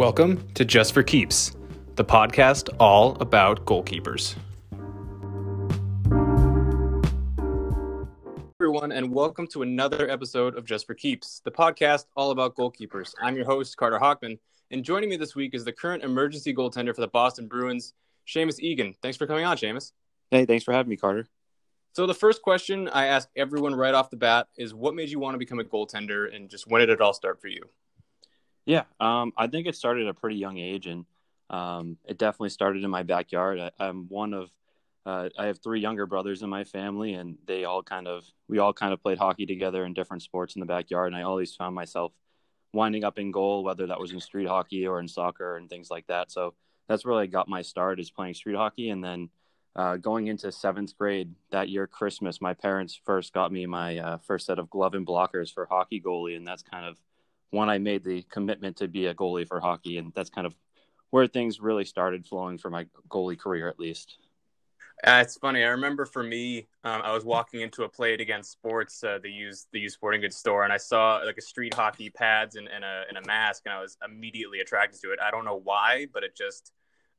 Welcome to Just for Keeps, the podcast all about goalkeepers. Everyone, and welcome to another episode of Just for Keeps, the podcast all about goalkeepers. I'm your host, Carter Hockman, and joining me this week is the current emergency goaltender for the Boston Bruins, Seamus Egan. Thanks for coming on, Seamus. Hey, thanks for having me, Carter. So, the first question I ask everyone right off the bat is what made you want to become a goaltender, and just when did it all start for you? Yeah, um, I think it started at a pretty young age, and um, it definitely started in my backyard. I, am one of, uh, I have three younger brothers in my family, and they all kind of, we all kind of played hockey together in different sports in the backyard, and I always found myself winding up in goal, whether that was in street hockey or in soccer and things like that. So that's where I got my start is playing street hockey, and then uh, going into seventh grade that year, Christmas, my parents first got me my uh, first set of glove and blockers for hockey goalie, and that's kind of when I made the commitment to be a goalie for hockey, and that's kind of where things really started flowing for my goalie career, at least. Uh, it's funny. I remember for me, um, I was walking into a Play It Again Sports, uh, the use the used sporting goods store, and I saw like a street hockey pads and, and a and a mask, and I was immediately attracted to it. I don't know why, but it just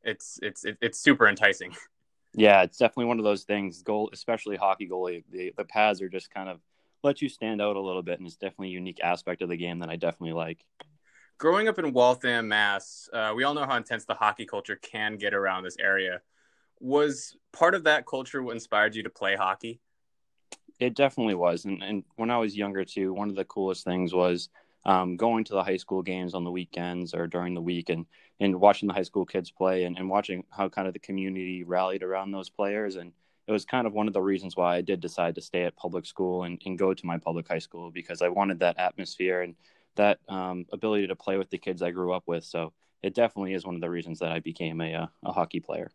it's it's it's super enticing. Yeah, it's definitely one of those things. Goal, especially hockey goalie, the the pads are just kind of let you stand out a little bit, and it's definitely a unique aspect of the game that I definitely like. Growing up in Waltham, Mass, uh, we all know how intense the hockey culture can get around this area. Was part of that culture what inspired you to play hockey? It definitely was, and, and when I was younger too, one of the coolest things was um, going to the high school games on the weekends or during the week, and and watching the high school kids play, and, and watching how kind of the community rallied around those players, and it was kind of one of the reasons why I did decide to stay at public school and, and go to my public high school because I wanted that atmosphere and that um, ability to play with the kids I grew up with. So it definitely is one of the reasons that I became a, a, uh, hockey player.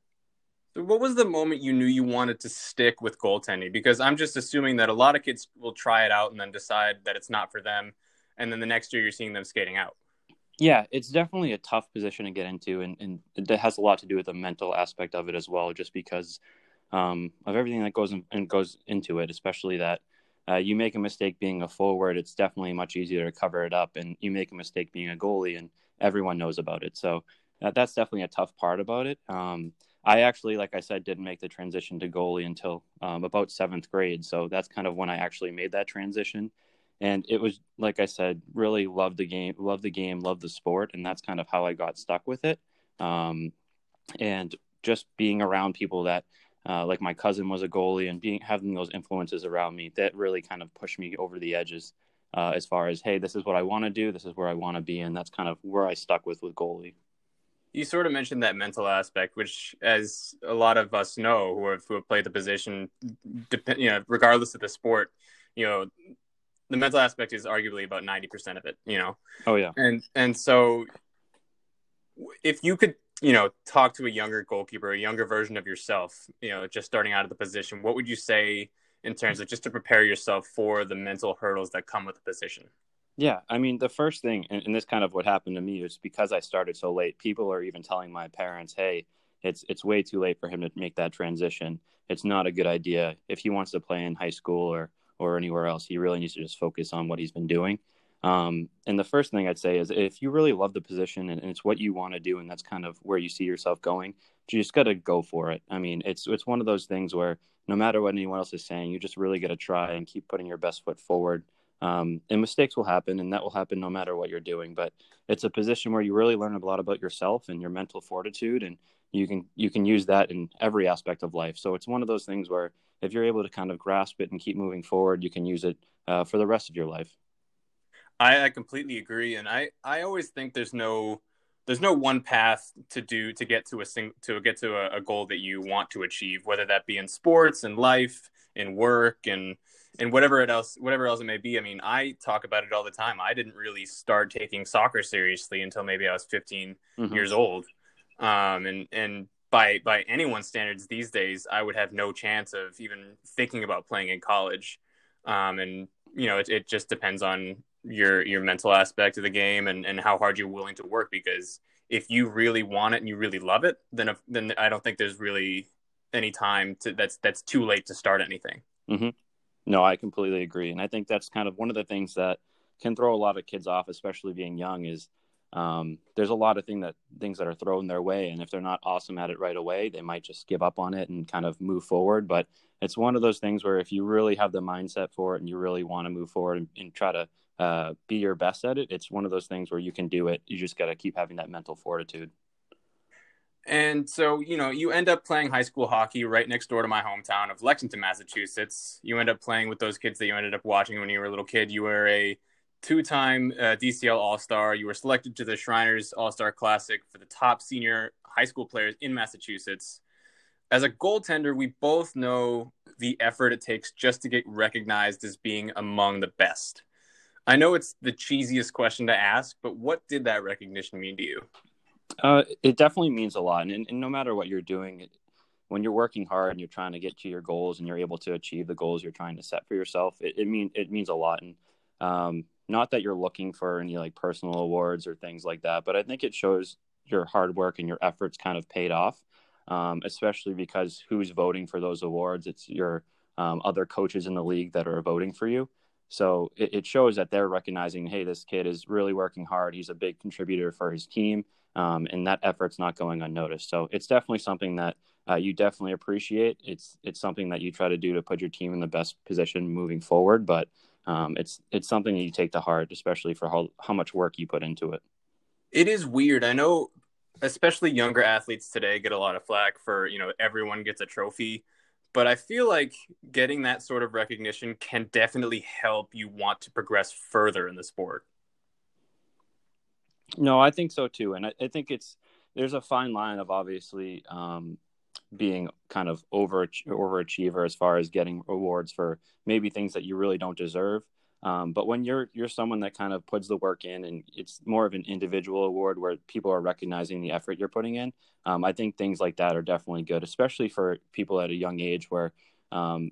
So what was the moment you knew you wanted to stick with goaltending? Because I'm just assuming that a lot of kids will try it out and then decide that it's not for them. And then the next year you're seeing them skating out. Yeah, it's definitely a tough position to get into, and, and it has a lot to do with the mental aspect of it as well, just because um, of everything that goes in, and goes into it, especially that uh, you make a mistake being a forward, it's definitely much easier to cover it up, and you make a mistake being a goalie, and everyone knows about it. So that's definitely a tough part about it. Um, I actually, like I said, didn't make the transition to goalie until um, about seventh grade. So that's kind of when I actually made that transition. And it was, like I said, really loved the game, loved the game, loved the sport. And that's kind of how I got stuck with it. Um, and just being around people that uh, like my cousin was a goalie and being having those influences around me that really kind of pushed me over the edges uh, as far as hey this is what i want to do this is where i want to be and that's kind of where i stuck with with goalie. You sort of mentioned that mental aspect which as a lot of us know who have, who have played the position depend, you know regardless of the sport you know the mental aspect is arguably about 90% of it you know? Oh yeah. And and so if you could you know, talk to a younger goalkeeper, a younger version of yourself, you know, just starting out of the position, what would you say in terms of just to prepare yourself for the mental hurdles that come with the position? Yeah, I mean, the first thing, and, and this kind of what happened to me is because I started so late. People are even telling my parents, "Hey, it's it's way too late for him to make that transition. It's not a good idea. If he wants to play in high school or or anywhere else, he really needs to just focus on what he's been doing." Um, and the first thing I'd say is if you really love the position and, and it's what you want to do, and that's kind of where you see yourself going, you just got to go for it. I mean, it's it's one of those things where no matter what anyone else is saying, you just really got to try and keep putting your best foot forward. Um, and mistakes will happen, and that will happen no matter what you're doing. But it's a position where you really learn a lot about yourself and your mental fortitude, and you can you can use that in every aspect of life. So it's one of those things where if you're able to kind of grasp it and keep moving forward, you can use it uh, for the rest of your life. I, I completely agree, and I I always think there's no there's no one path to do to get to a sing, to get to a, a, goal that you want to achieve, whether that be in sports, in life, in work, and and whatever it else whatever else it may be. I mean, I talk about it all the time. I didn't really start taking soccer seriously until maybe I was 15 mm-hmm. years old, um, and and by by anyone's standards these days, I would have no chance of even thinking about playing in college. Um, and you know, it, it just depends on your your mental aspect of the game and, and how hard you're willing to work because if you really want it and you really love it then if, then I don't think there's really any time to that's that's too late to start anything. Mm-hmm. No, I completely agree, and I think that's kind of one of the things that can throw a lot of kids off, especially being young. Is um, there's a lot of thing that things that are thrown their way, and if they're not awesome at it right away, they might just give up on it and kind of move forward. But it's one of those things where if you really have the mindset for it and you really want to move forward and, and try to uh, be your best at it, it's one of those things where you can do it. You just got to keep having that mental fortitude. And so, you know, you end up playing high school hockey right next door to my hometown of Lexington, Massachusetts. You end up playing with those kids that you ended up watching when you were a little kid. You were a two time uh, DCL All Star. You were selected to the Shriners All Star Classic for the top senior high school players in Massachusetts. As a goaltender, we both know the effort it takes just to get recognized as being among the best. I know it's the cheesiest question to ask, but what did that recognition mean to you? Uh, it definitely means a lot, and, and no matter what you're doing, when you're working hard and you're trying to get to your goals and you're able to achieve the goals you're trying to set for yourself, it, it it means a lot. And um, not that you're looking for any like personal awards or things like that, but I think it shows your hard work and your efforts kind of paid off. Um, especially because who's voting for those awards? It's your um, other coaches in the league that are voting for you. So it, it, shows that they're recognizing, hey, this kid is really working hard. He's a big contributor for his team, um, and that effort's not going unnoticed. So it's definitely something that uh, you definitely appreciate. It's it's something that you try to do to put your team in the best position moving forward. But um, it's it's something that you take to heart, especially for how how much work you put into it. It is weird. I know, especially younger athletes today get a lot of flack for you know everyone gets a trophy but I feel like getting that sort of recognition can definitely help you want to progress further in the sport. No, I think so too, and I, I think it's there's a fine line of obviously um, being kind of over overachiever as far as getting awards for maybe things that you really don't deserve, um, but when you're you're someone that kind of puts the work in, and it's more of an individual award where people are recognizing the effort you're putting in, um, I think things like that are definitely good, especially for people at a young age where, um,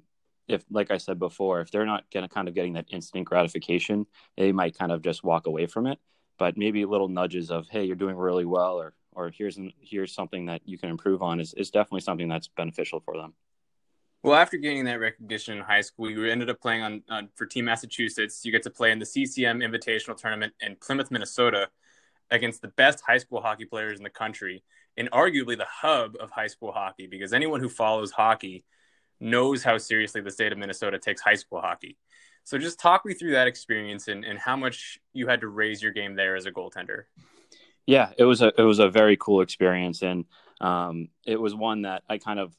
if like I said before, if they're not gonna kind of getting that instant gratification, they might kind of just walk away from it. But maybe little nudges of, hey, you're doing really well, or or here's here's something that you can improve on is is definitely something that's beneficial for them. Well, after gaining that recognition in high school, you ended up playing on, on for Team Massachusetts. You get to play in the CCM Invitational Tournament in Plymouth, Minnesota, against the best high school hockey players in the country, and arguably the hub of high school hockey. Because anyone who follows hockey knows how seriously the state of Minnesota takes high school hockey. So, just talk me through that experience and, and how much you had to raise your game there as a goaltender. Yeah, it was a it was a very cool experience, and um, it was one that I kind of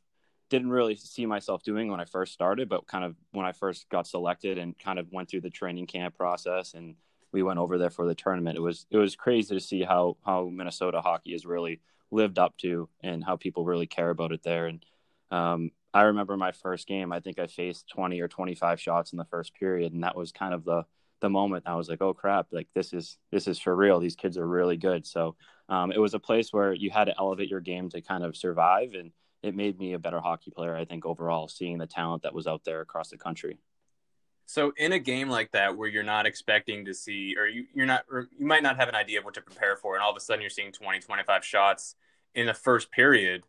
didn't really see myself doing when I first started, but kind of when I first got selected and kind of went through the training camp process and we went over there for the tournament. It was it was crazy to see how how Minnesota hockey has really lived up to and how people really care about it there. And um, I remember my first game. I think I faced twenty or twenty five shots in the first period, and that was kind of the the moment I was like, oh crap, like this is this is for real. These kids are really good. So um, it was a place where you had to elevate your game to kind of survive and it made me a better hockey player, I think, overall, seeing the talent that was out there across the country. So in a game like that where you're not expecting to see or you, you're not or you might not have an idea of what to prepare for and all of a sudden you're seeing 20 25 shots in the first period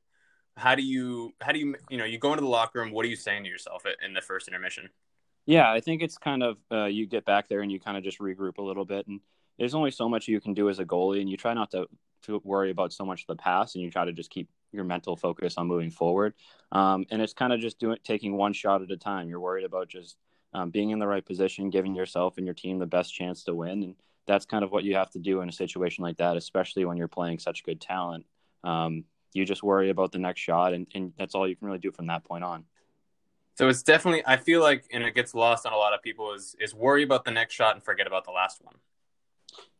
how do you how do you you know you go into the locker room what are you saying to yourself in the first intermission yeah i think it's kind of uh, you get back there and you kind of just regroup a little bit and there's only so much you can do as a goalie and you try not to, to worry about so much of the past and you try to just keep your mental focus on moving forward. Um, and it's kind of just doing taking one shot at a time. You're worried about just um, being in the right position, giving yourself and your team the best chance to win, and that's kind of what you have to do in a situation like that, especially when you're playing such good talent. Um, you just worry about the next shot, and, and that's all you can really do from that point on. So it's definitely I feel like, and it gets lost on a lot of people is is worry about the next shot and forget about the last one.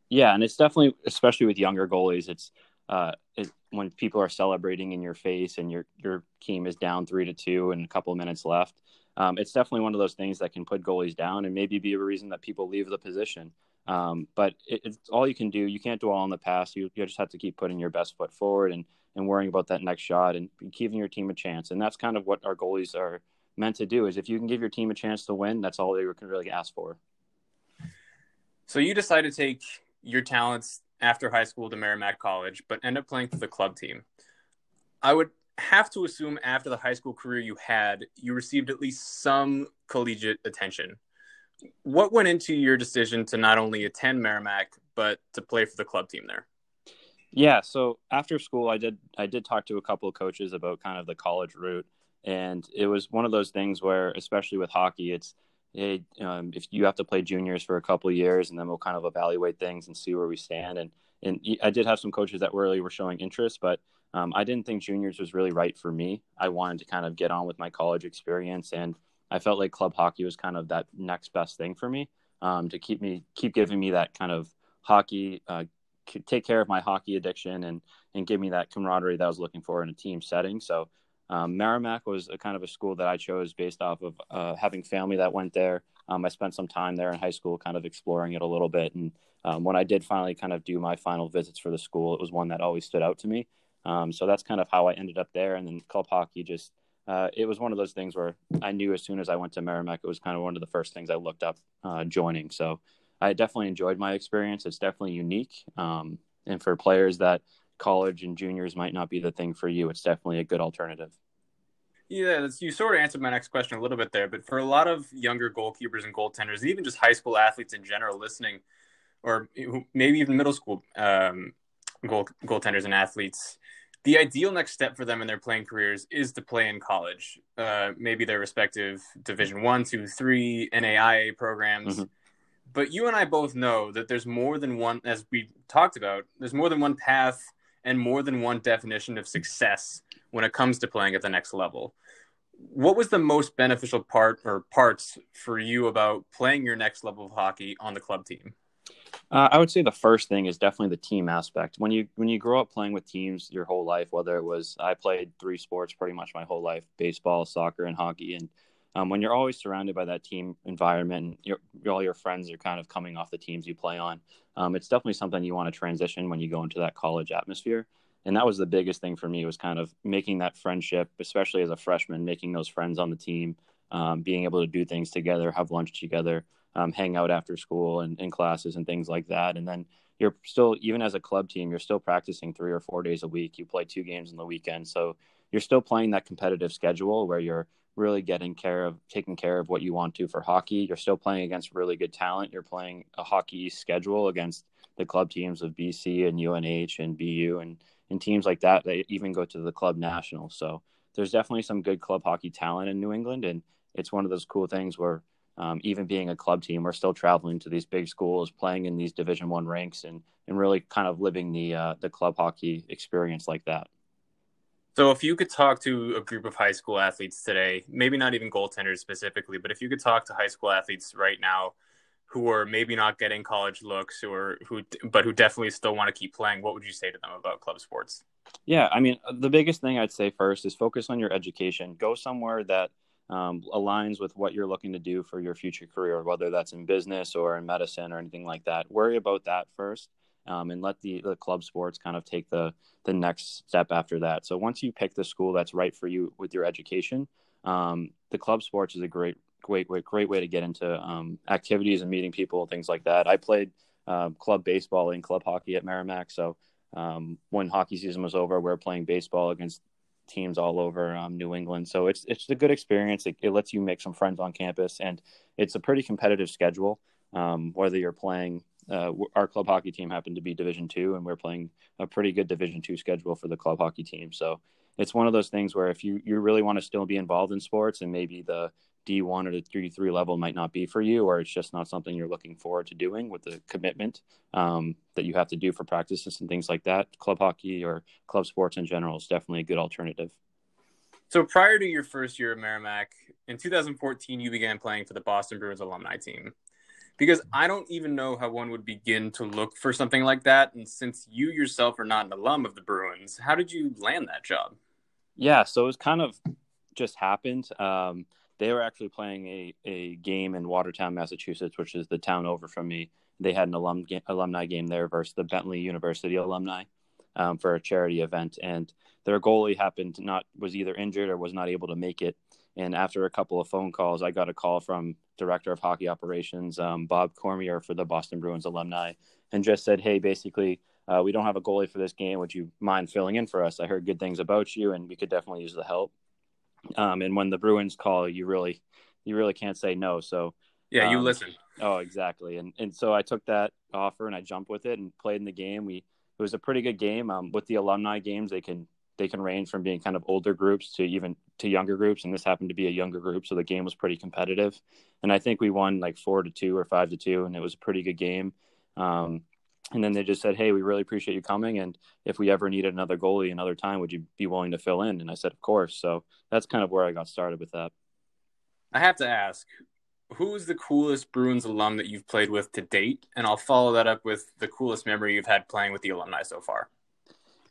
Yeah, and it's definitely especially with younger goalies, it's uh, it, when people are celebrating in your face and your your team is down three to two and a couple of minutes left, um, it's definitely one of those things that can put goalies down and maybe be a reason that people leave the position. Um, but it, it's all you can do. You can't dwell on the past. You, you just have to keep putting your best foot forward and and worrying about that next shot and giving your team a chance. And that's kind of what our goalies are meant to do. Is if you can give your team a chance to win, that's all they can really ask for. So you decide to take your talents after high school to Merrimack College, but end up playing for the club team. I would have to assume after the high school career you had, you received at least some collegiate attention. What went into your decision to not only attend Merrimack, but to play for the club team there? Yeah, so after school, I did I did talk to a couple of coaches about kind of the college route, and it was one of those things where, especially with hockey, it's hey, um, if you have to play juniors for a couple years, and then we'll kind of evaluate things and see where we stand. And and I did have some coaches that really were showing interest, but um, I didn't think juniors was really right for me. I wanted to kind of get on with my college experience, and I felt like club hockey was kind of that next best thing for me um, to keep me keep giving me that kind of hockey, uh, take care of my hockey addiction, and and give me that camaraderie that I was looking for in a team setting. So um, Merrimack was a kind of a school that I chose based off of uh, having family that went there. Um, I spent some time there in high school, kind of exploring it a little bit. And um, when I did finally kind of do my final visits for the school, it was one that always stood out to me. Um, so that's kind of how I ended up there. And then club hockey just, uh, it was one of those things where I knew as soon as I went to Merrimack, it was kind of one of the first things I looked up uh, joining. So I definitely enjoyed my experience. It's definitely unique. Um, and for players that college and juniors might not be the thing for you, it's definitely a good alternative. Yeah, you sort of answered my next question a little bit there, but for a lot of younger goalkeepers and goaltenders, even just high school athletes in general, listening, or maybe even middle school um, goal goaltenders and athletes, the ideal next step for them in their playing careers is to play in college, uh, maybe their respective Division One, Two, Three, NAIA programs. Mm-hmm. But you and I both know that there's more than one, as we talked about, there's more than one path and more than one definition of success when it comes to playing at the next level. What was the most beneficial part or parts for you about playing your next level of hockey on the club team? Uh, I would say the first thing is definitely the team aspect. When you when you grow up playing with teams your whole life, whether it was I played three sports pretty much my whole life: baseball, soccer, and hockey. And um, when you're always surrounded by that team environment, and all your friends are kind of coming off the teams you play on. Um, it's definitely something you want to transition when you go into that college atmosphere. And that was the biggest thing for me was kind of making that friendship especially as a freshman making those friends on the team um, being able to do things together have lunch together um, hang out after school and in classes and things like that. And then you're still even as a club team you're still practicing three or four days a week. You play two games in the weekend. So you're still playing that competitive schedule where you're really getting care of taking care of what you want to for hockey you're still playing against really good talent you're playing a hockey schedule against the club teams of bc and unh and bu and and teams like that they even go to the club national. So there's definitely some good club hockey talent in New England, and it's one of those cool things where um, even being a club team, we're still traveling to these big schools, playing in these Division One ranks, and and really kind of living the uh, the club hockey experience like that. So, if you could talk to a group of high school athletes today, maybe not even goaltenders specifically, but if you could talk to high school athletes right now who are maybe not getting college looks or who but who definitely still want to keep playing what would you say to them about club sports? Yeah i mean the biggest thing i'd say first is focus on your education. Go somewhere that um, aligns with what you're looking to do for your future career whether that's in business or in medicine or anything like that. Worry about that first um, and let the, the club sports kind of take the the next step after that so once you pick the school that's right for you with your education um, the club sports is a great great, great, great way to get into um, activities and meeting people, things like that. I played uh, club baseball and club hockey at Merrimack. So um, when hockey season was over, we were playing baseball against teams all over um, New England. So it's it's a good experience. It, it, lets you make some friends on campus, and it's a pretty competitive schedule. Um, whether you're playing, uh, our club hockey team happened to be Division two, and we're playing a pretty good Division two schedule for the club hockey team. So it's one of those things where if you you really want to still be involved in sports, and maybe the D1 or the D3 level might not be for you, or it's just not something you're looking forward to doing with the commitment um, that you have to do for practices and things like that. Club hockey or club sports in general is definitely a good alternative. So prior to your first year at Merrimack, in 2014, you began playing for the Boston Bruins alumni team. Because I don't even know how one would begin to look for something like that. And since you yourself are not an alum of the Bruins, how did you land that job? Yeah, so it was kind of just happened. Um, they were actually playing a, a game in Watertown, Massachusetts, which is the town over from me. They had an alum alumni game there versus the Bentley University alumni um, for a charity event, and their goalie happened not was either injured or was not able to make it. And after a couple of phone calls, I got a call from director of hockey operations um, Bob Cormier for the Boston Bruins alumni, and just said, "Hey, basically." Uh, we don't have a goalie for this game. Would you mind filling in for us? I heard good things about you, and we could definitely use the help. Um, and when the Bruins call, you really, you really can't say no. So Yeah, you Um, listen. Oh, exactly. And and so I took that offer and I jumped with it and played in the game. We it was a pretty good game. Um, with the alumni games, they can they can range from being kind of older groups to even to younger groups, and this happened to be a younger group, so the game was pretty competitive. And I think we won like four to two or five to two, and it was a pretty good game. Um, and then they just said, "Hey, we really appreciate you coming, and if we ever needed another goalie another time, would you be willing to fill in?" And I said, "Of course." So that's kind of where I got started with that. I have to ask, who is the coolest Bruins alum that you've played with to date? And I'll follow that up with the coolest memory you've had playing with the alumni so far.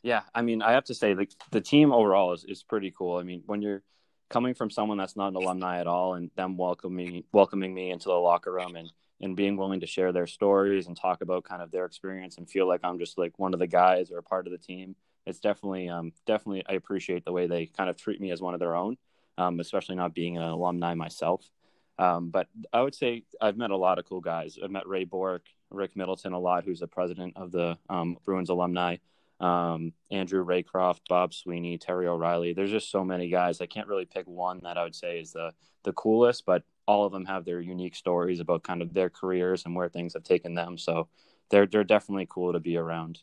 Yeah, I mean, I have to say the the team overall is, is pretty cool. I mean, when you're coming from someone that's not an alumni at all, and them welcoming welcoming me into the locker room and and being willing to share their stories and talk about kind of their experience and feel like I'm just like one of the guys or a part of the team. It's definitely um definitely I appreciate the way they kind of treat me as one of their own, um, especially not being an alumni myself. Um, but I would say I've met a lot of cool guys. I've met Ray Bourque, Rick Middleton a lot, who's the president of the um, Bruins alumni um, Andrew Raycroft, Bob Sweeney, Terry O'Reilly. There's just so many guys. I can't really pick one that I would say is the the coolest, but all of them have their unique stories about kind of their careers and where things have taken them. So they're they're definitely cool to be around.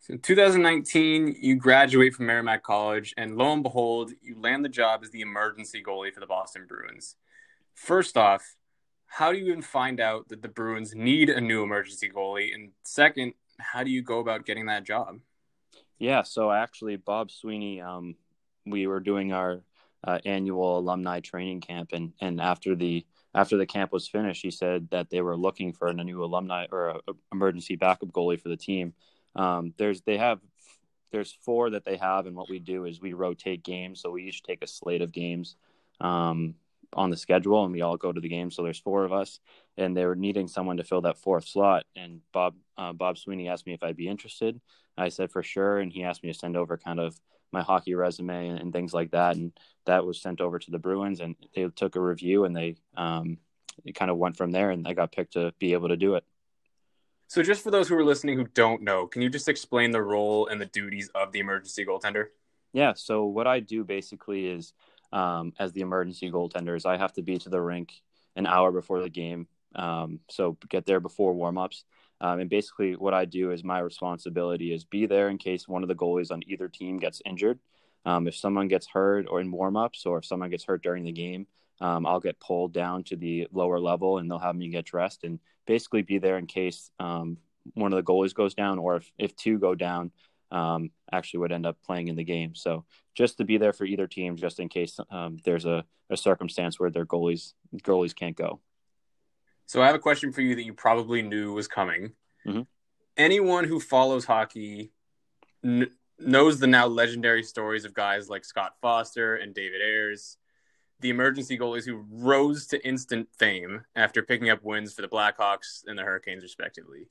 So in 2019, you graduate from Merrimack College, and lo and behold, you land the job as the emergency goalie for the Boston Bruins. First off, how do you even find out that the Bruins need a new emergency goalie? And second, how do you go about getting that job? Yeah, so actually, Bob Sweeney, um, we were doing our uh, annual alumni training camp, and and after the after the camp was finished, he said that they were looking for a new alumni or a, a emergency backup goalie for the team. Um, there's they have there's four that they have, and what we do is we rotate games, so we each take a slate of games. Um, on the schedule and we all go to the game. So there's four of us and they were needing someone to fill that fourth slot. And Bob, uh, Bob Sweeney asked me if I'd be interested. I said for sure. And he asked me to send over kind of my hockey resume and, and things like that. And that was sent over to the Bruins and they took a review and they, um, it kind of went from there and I got picked to be able to do it. So, just for those who are listening who don't know, can you just explain the role and the duties of the emergency goaltender? Yeah. So, what I do basically is um, as the emergency goaltenders. I have to be to the rink an hour before the game, um, so get there before warmups. Um, and basically, what I do is my responsibility is be there in case one of the goalies on either team gets injured. Um, if someone gets hurt or in warmups, or if someone gets hurt during the game, um, I'll get pulled down to the lower level, and they'll have me get dressed and basically be there in case um, one of the goalies goes down, or if, if two go down, um, actually would end up playing in the game. So just to be there for either team, just in case um, there's a, a circumstance where their goalies goalies can't go. So I have a question for you that you probably knew was coming. Mm-hmm. Anyone who follows hockey n- knows the now legendary stories of guys like Scott Foster and David Ayres, the emergency goalies who rose to instant fame after picking up wins for the Blackhawks and the Hurricanes, respectively.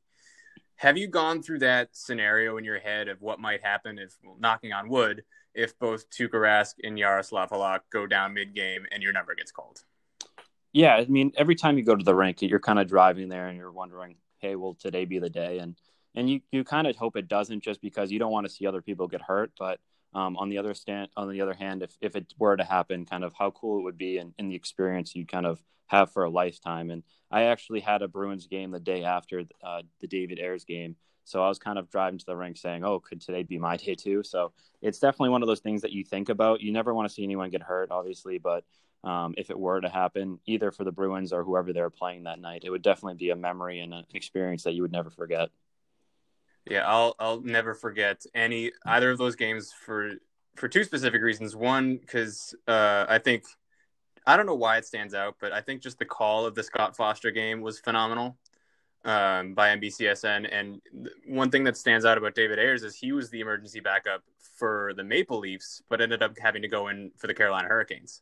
Have you gone through that scenario in your head of what might happen if, well, knocking on wood, if both Tuukka Rask and Jaroslav Halak go down mid-game and your number gets called? Yeah, I mean, every time you go to the rink, you're kind of driving there and you're wondering, hey, will today be the day? And and you, you kind of hope it doesn't, just because you don't want to see other people get hurt. But um, on the other stand, on the other hand, if if it were to happen, kind of how cool it would be and, the experience you'd kind of have for a lifetime. And I actually had a Bruins game the day after uh, the David Ayres game. So I was kind of driving to the rink saying, "Oh, could today be my day too?" So it's definitely one of those things that you think about. You never want to see anyone get hurt, obviously, but um, if it were to happen, either for the Bruins or whoever they're playing that night, it would definitely be a memory and an experience that you would never forget. Yeah, I'll I'll never forget any either of those games for for two specific reasons. One, because uh, I think I don't know why it stands out, but I think just the call of the Scott Foster game was phenomenal um, by NBCSN. And one thing that stands out about David Ayres is he was the emergency backup for the Maple Leafs, but ended up having to go in for the Carolina Hurricanes.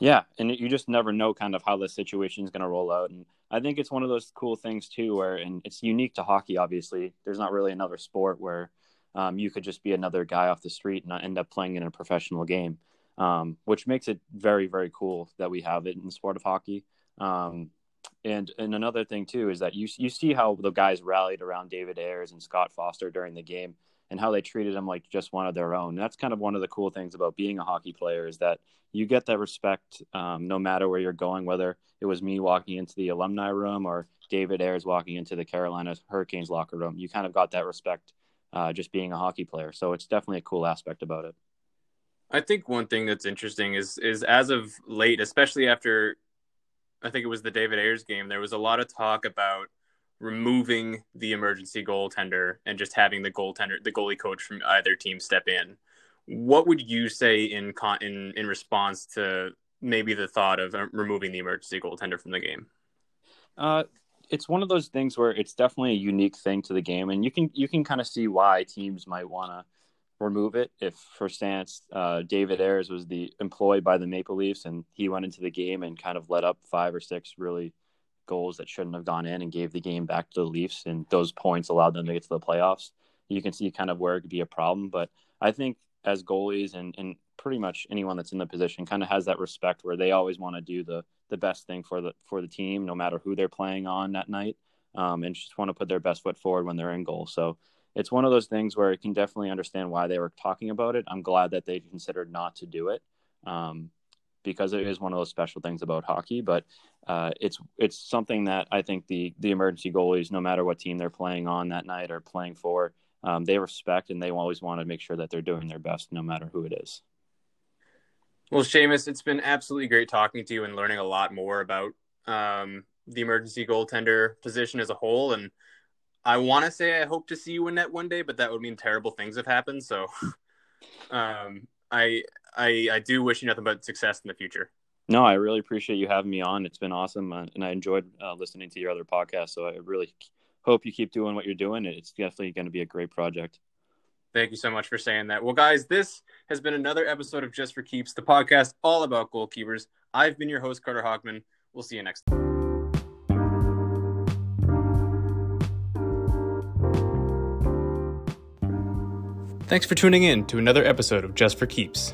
Yeah, and you just never know kind of how the situation is going to roll out. And I think it's one of those cool things too, where and it's unique to hockey. Obviously, there's not really another sport where um, you could just be another guy off the street and end up playing in a professional game, um, which makes it very very cool that we have it in the sport of hockey. Um, and and another thing too is that you you see how the guys rallied around David Ayres and Scott Foster during the game, and how they treated him like just one of their own. That's kind of one of the cool things about being a hockey player is that you get that respect um, no matter where you're going, whether it was me walking into the alumni room or David Ayres walking into the Carolina Hurricanes locker room. You kind of got that respect uh, just being a hockey player. So it's definitely a cool aspect about it. I think one thing that's interesting is is as of late, especially after I think it was the David Ayres game, there was a lot of talk about removing the emergency goaltender and just having the goaltender, the goalie coach from either team step in. What would you say in con- in in response to maybe the thought of uh, removing the emergency goaltender from the game? Uh, it's one of those things where it's definitely a unique thing to the game, and you can you can kind of see why teams might want to remove it. If, for instance, uh, David Ayres was the employed by the Maple Leafs and he went into the game and kind of let up five or six really goals that shouldn't have gone in and gave the game back to the Leafs, and those points allowed them to get to the playoffs. You can see kind of where it could be a problem, but I think as goalies and, and pretty much anyone that's in the position kind of has that respect where they always want to do the the best thing for the for the team, no matter who they're playing on that night, um, and just want to put their best foot forward when they're in goal. So it's one of those things where I can definitely understand why they were talking about it. I'm glad that they considered not to do it um, because it is one of those special things about hockey. But uh, it's it's something that I think the the emergency goalies, no matter what team they're playing on that night or playing for, um, they respect and they always want to make sure that they're doing their best, no matter who it is. Well, Seamus, it's been absolutely great talking to you and learning a lot more about um, the emergency goaltender position as a whole. And I want to say I hope to see you in net one day, but that would mean terrible things have happened. So, um, I I I do wish you nothing but success in the future. No, I really appreciate you having me on. It's been awesome, uh, and I enjoyed uh, listening to your other podcast. So I really hope you keep doing what you're doing. It's definitely going to be a great project. Thank you so much for saying that. Well, guys, this has been another episode of Just for Keeps, the podcast all about goalkeepers. I've been your host, Carter Hockman. We'll see you next time. Thanks for tuning in to another episode of Just for Keeps.